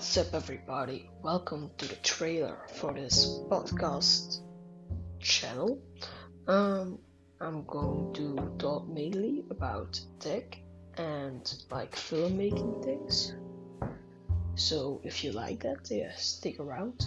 What's up, everybody? Welcome to the trailer for this podcast channel. Um, I'm going to talk mainly about tech and like filmmaking things. So, if you like that, yeah, stick around.